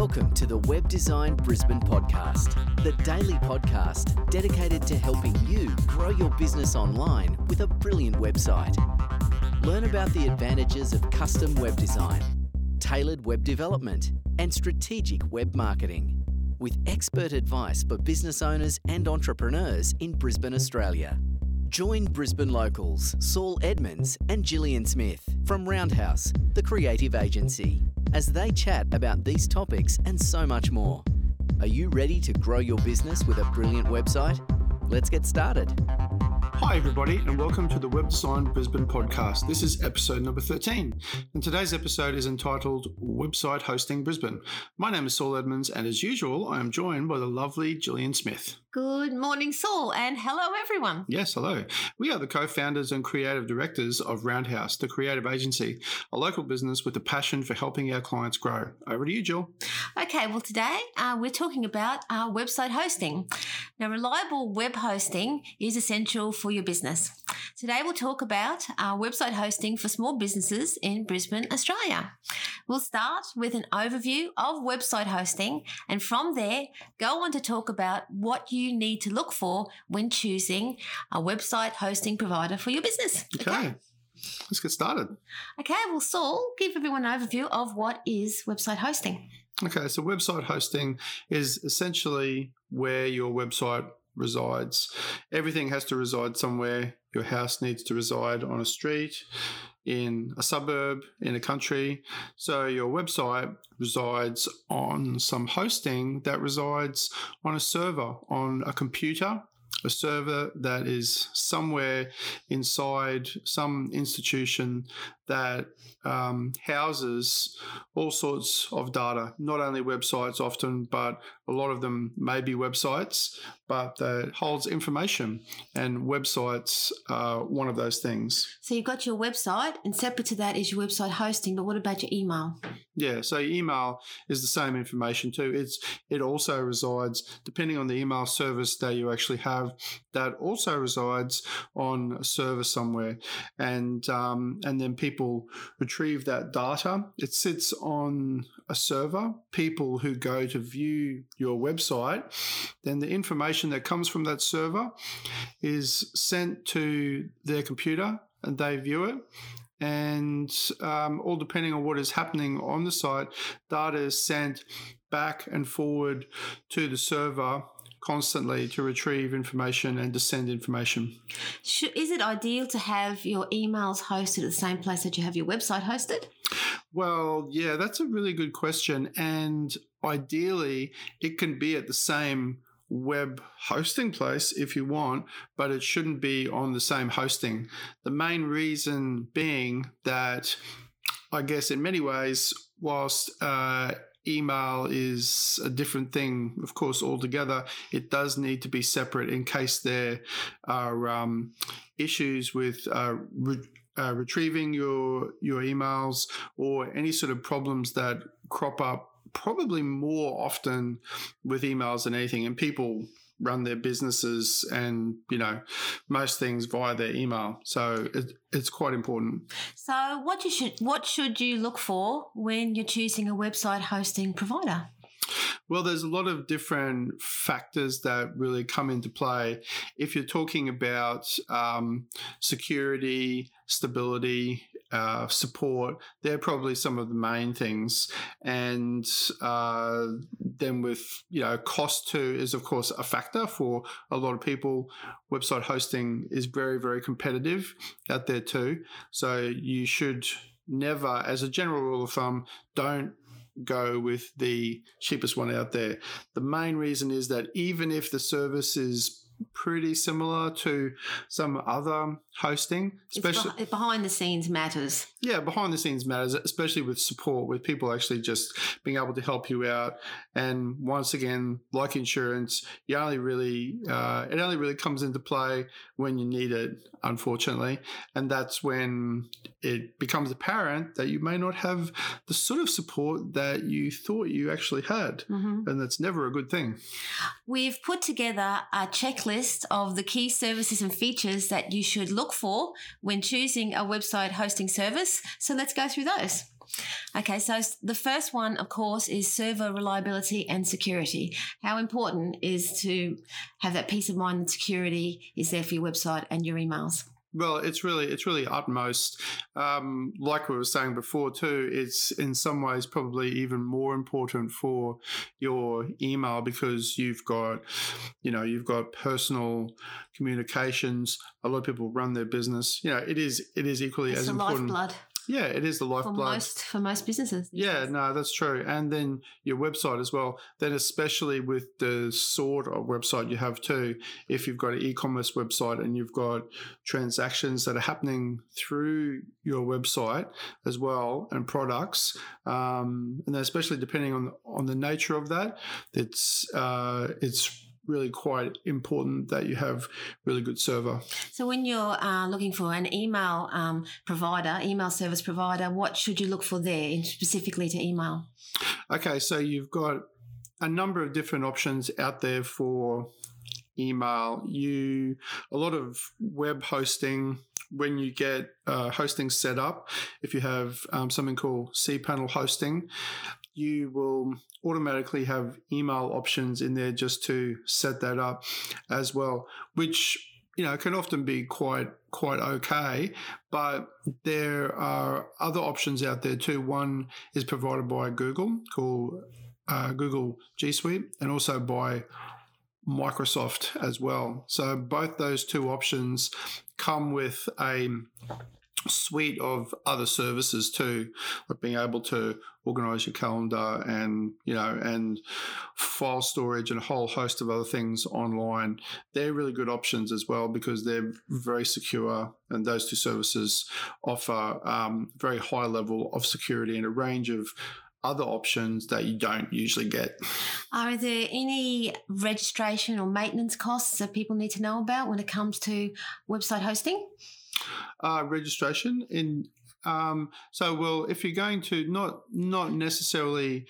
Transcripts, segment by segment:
Welcome to the Web Design Brisbane podcast, the daily podcast dedicated to helping you grow your business online with a brilliant website. Learn about the advantages of custom web design, tailored web development, and strategic web marketing with expert advice for business owners and entrepreneurs in Brisbane, Australia. Join Brisbane locals Saul Edmonds and Gillian Smith from Roundhouse, the creative agency, as they chat about these topics and so much more. Are you ready to grow your business with a brilliant website? Let's get started. Hi, everybody, and welcome to the Web Design Brisbane podcast. This is episode number 13, and today's episode is entitled Website Hosting Brisbane. My name is Saul Edmonds, and as usual, I am joined by the lovely Gillian Smith. Good morning, Saul, and hello, everyone. Yes, hello. We are the co founders and creative directors of Roundhouse, the creative agency, a local business with a passion for helping our clients grow. Over to you, Jill. Okay, well, today uh, we're talking about our website hosting. Now, reliable web hosting is essential for your business. Today, we'll talk about our website hosting for small businesses in Brisbane, Australia. We'll start with an overview of website hosting, and from there, go on to talk about what you need to look for when choosing a website hosting provider for your business. Okay. okay. Let's get started. Okay, well, Saul, give everyone an overview of what is website hosting. Okay, so website hosting is essentially where your website resides. Everything has to reside somewhere. Your house needs to reside on a street, in a suburb, in a country. So your website resides on some hosting that resides on a server, on a computer a server that is somewhere inside some institution that um, houses all sorts of data, not only websites often, but a lot of them may be websites, but that holds information. And websites are one of those things. So you've got your website, and separate to that is your website hosting, but what about your email? Yeah, so email is the same information too. It's it also resides, depending on the email service that you actually have, that also resides on a server somewhere. And um, and then people people retrieve that data. It sits on a server. People who go to view your website, then the information that comes from that server is sent to their computer and they view it and um, all depending on what is happening on the site, data is sent back and forward to the server constantly to retrieve information and to send information. Is it ideal to have your emails hosted at the same place that you have your website hosted? Well, yeah, that's a really good question. And ideally, it can be at the same web hosting place if you want, but it shouldn't be on the same hosting. The main reason being that I guess in many ways, whilst uh, email is a different thing, of course, altogether. It does need to be separate in case there are um, issues with. Uh, re- uh, retrieving your your emails or any sort of problems that crop up probably more often with emails than anything and people run their businesses and you know most things via their email. So it, it's quite important. So what you should what should you look for when you're choosing a website hosting provider? Well, there's a lot of different factors that really come into play. If you're talking about um, security, stability, uh, support, they're probably some of the main things. And uh, then with, you know, cost too is of course a factor for a lot of people. Website hosting is very, very competitive out there too. So you should never, as a general rule of thumb, don't go with the cheapest one out there. The main reason is that even if the service is pretty similar to some other hosting, especially behind the scenes matters. Yeah, behind the scenes matters, especially with support, with people actually just being able to help you out. And once again, like insurance, you only really uh, it only really comes into play when you need it, unfortunately, and that's when it becomes apparent that you may not have the sort of support that you thought you actually had, mm-hmm. and that's never a good thing. We've put together a checklist of the key services and features that you should look for when choosing a website hosting service. So let's go through those. Okay, so the first one, of course, is server reliability and security. How important is to have that peace of mind and security is there for your website and your emails? Well, it's really it's really utmost. Um, like we were saying before too, it's in some ways probably even more important for your email because you've got, you know, you've got personal communications. A lot of people run their business. You know, it is it is equally It's as important. lifeblood Yeah, it is the lifeblood for most for most businesses. Yeah, days. no, that's true. And then your website as well. Then, especially with the sort of website you have too, if you've got an e commerce website and you've got transactions that are happening through your website as well and products, um, and especially depending on on the nature of that, it's uh, it's really quite important that you have really good server. So when you're uh, looking for an email um, provider, email service provider, what should you look for there, in specifically to email? Okay, so you've got a number of different options out there for email. You a lot of web hosting when you get uh, hosting set up. If you have um, something called cPanel hosting, you will automatically have email options in there just to set that up as well, which you know can often be quite quite okay but there are other options out there too. One is provided by google called uh, google g suite and also by microsoft as well. So both those two options come with a suite of other services too like being able to organize your calendar and you know and file storage and a whole host of other things online they're really good options as well because they're very secure and those two services offer um, very high level of security and a range of other options that you don't usually get Are there any registration or maintenance costs that people need to know about when it comes to website hosting? Uh, registration in um, so well if you're going to not not necessarily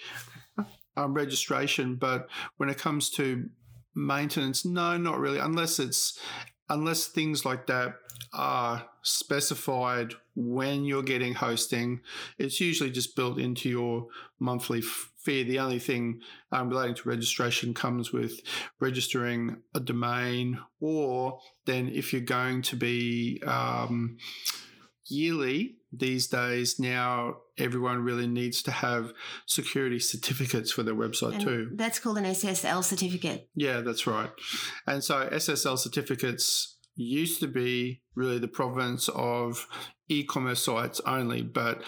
um, registration but when it comes to maintenance no not really unless it's unless things like that are specified when you're getting hosting it's usually just built into your monthly fee the only thing um, relating to registration comes with registering a domain or then if you're going to be um, yearly these days now everyone really needs to have security certificates for their website And too. That's called an SSL certificate. yeah that's right. And so ssl certificates used to be really the province of e-commerce sites only but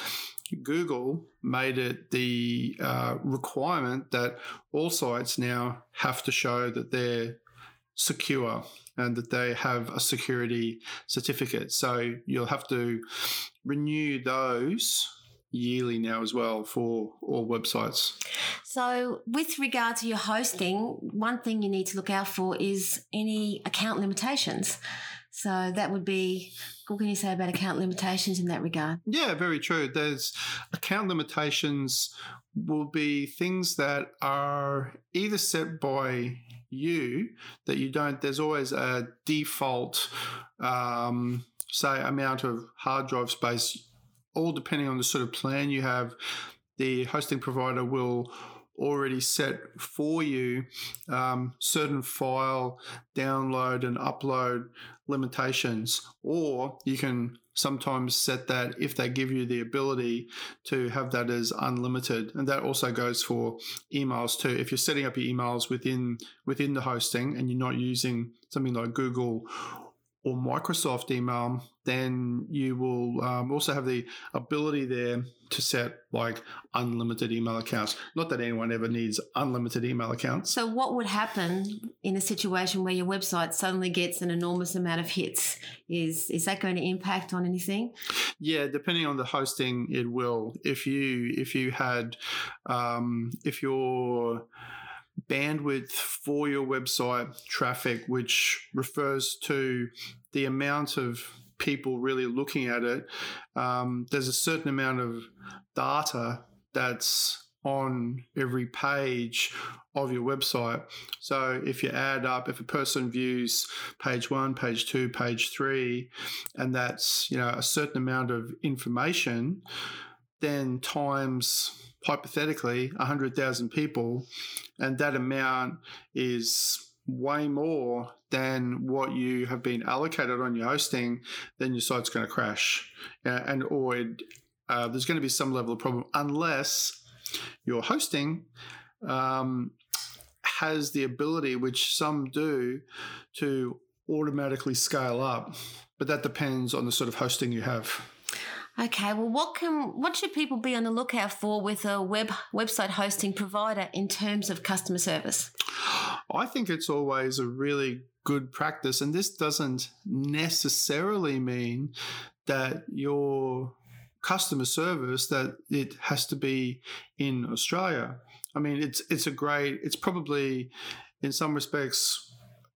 Google made it the uh, requirement that all sites now have to show that they're secure and that they have a security certificate. So you'll have to renew those yearly now as well for all websites. So, with regard to your hosting, one thing you need to look out for is any account limitations. So, that would be what can you say about account limitations in that regard? Yeah, very true. There's account limitations will be things that are either set by you that you don't there's always a default um, say amount of hard drive space all depending on the sort of plan you have the hosting provider will already set for you um, certain file download and upload limitations. Or you can sometimes set that if they give you the ability to have that as unlimited. And that also goes for emails too. If you're setting up your emails within within the hosting and you're not using something like google or microsoft email then you will um, also have the ability there to set like unlimited email accounts not that anyone ever needs unlimited email accounts So, what would happen in a situation where your website suddenly gets an enormous amount of hits? Is is that going to impact on anything? Yeah, depending on the hosting, it will. If you if you had um, if your bandwidth for your website traffic, which refers to the amount of people really looking at it, um, there's a certain amount of data that's on every page of your website. So if you add up, if a person views page one, page two, page three, and that's you know a certain amount of information, then times hypothetically 100,000 people, and that amount is way more than what you have been allocated on your hosting, then your site's going to crash, uh, and or it, uh, there's going to be some level of problem unless your hosting um, has the ability, which some do, to automatically scale up. But that depends on the sort of hosting you have. Okay, well, what can what should people be on the lookout for with a web website hosting provider in terms of customer service? I think it's always a really good practice, and this doesn't necessarily mean that your customer service that it has to be in Australia. I mean, it's it's a great. It's probably in some respects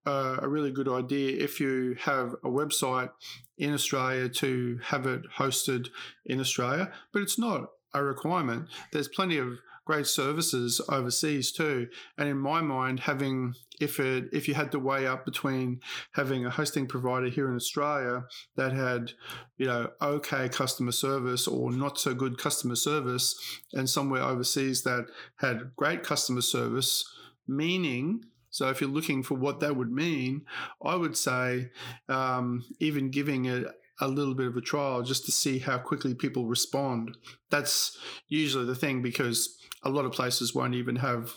uh, a really good idea if you have a website in Australia to have it hosted in Australia, but it's not a requirement. There's plenty of great services overseas too. And in my mind, having if it if you had to weigh up between having a hosting provider here in Australia that had, you know, okay customer service or not so good customer service, and somewhere overseas that had great customer service, meaning so if you're looking for what that would mean, I would say um, even giving it a little bit of a trial just to see how quickly people respond. That's usually the thing because a lot of places won't even have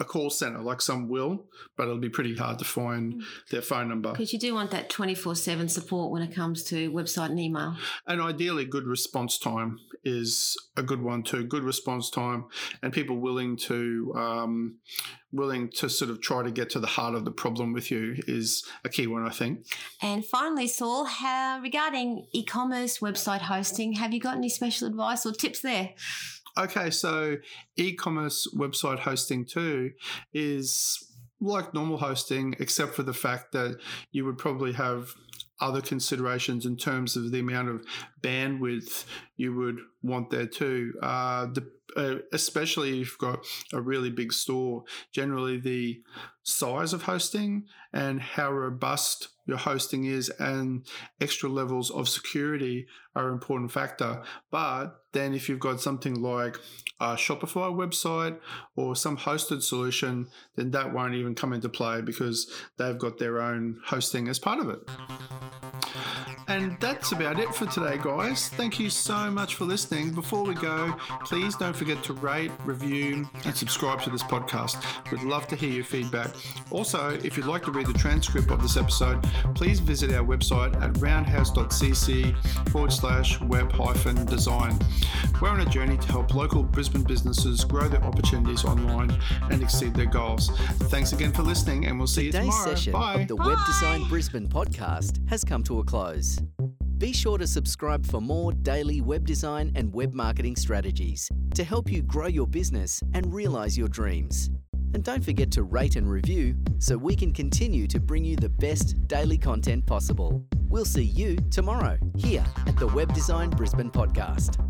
a call center like some will, but it'll be pretty hard to find mm. their phone number. Because you do want that 24 7 support when it comes to website and email. And ideally, good response time is a good one too. Good response time and people willing to, um, willing to sort of try to get to the heart of the problem with you is a key one, I think. And finally, Saul, how regarding e commerce website hosting, have you got any special advice or tips there? Okay, so e commerce website hosting too is like normal hosting, except for the fact that you would probably have other considerations in terms of the amount of bandwidth you would want there too. Uh, the, uh, especially if you've got a really big store, generally the size of hosting and how robust your hosting is and extra levels of security are an important factor. But then if you've got something like a Shopify website or some hosted solution, then that won't even come into play because they've got their own hosting as part of it. And that's about it for today, guys. Thank you so much for listening. Before we go, please don't forget to rate, review, and subscribe to this podcast. We'd love to hear your feedback. Also, if you'd like to read the transcript of this episode, please visit our website at roundhouse.cc forward slash web hyphen design. We're on a journey to help local Brisbane businesses grow their opportunities online and exceed their goals. Thanks again for listening, and we'll see Today's you tomorrow. session Bye. of the Bye. Web Design Brisbane podcast has come to a close. Be sure to subscribe for more daily web design and web marketing strategies to help you grow your business and realize your dreams. And don't forget to rate and review so we can continue to bring you the best daily content possible. We'll see you tomorrow here at the Web Design Brisbane podcast.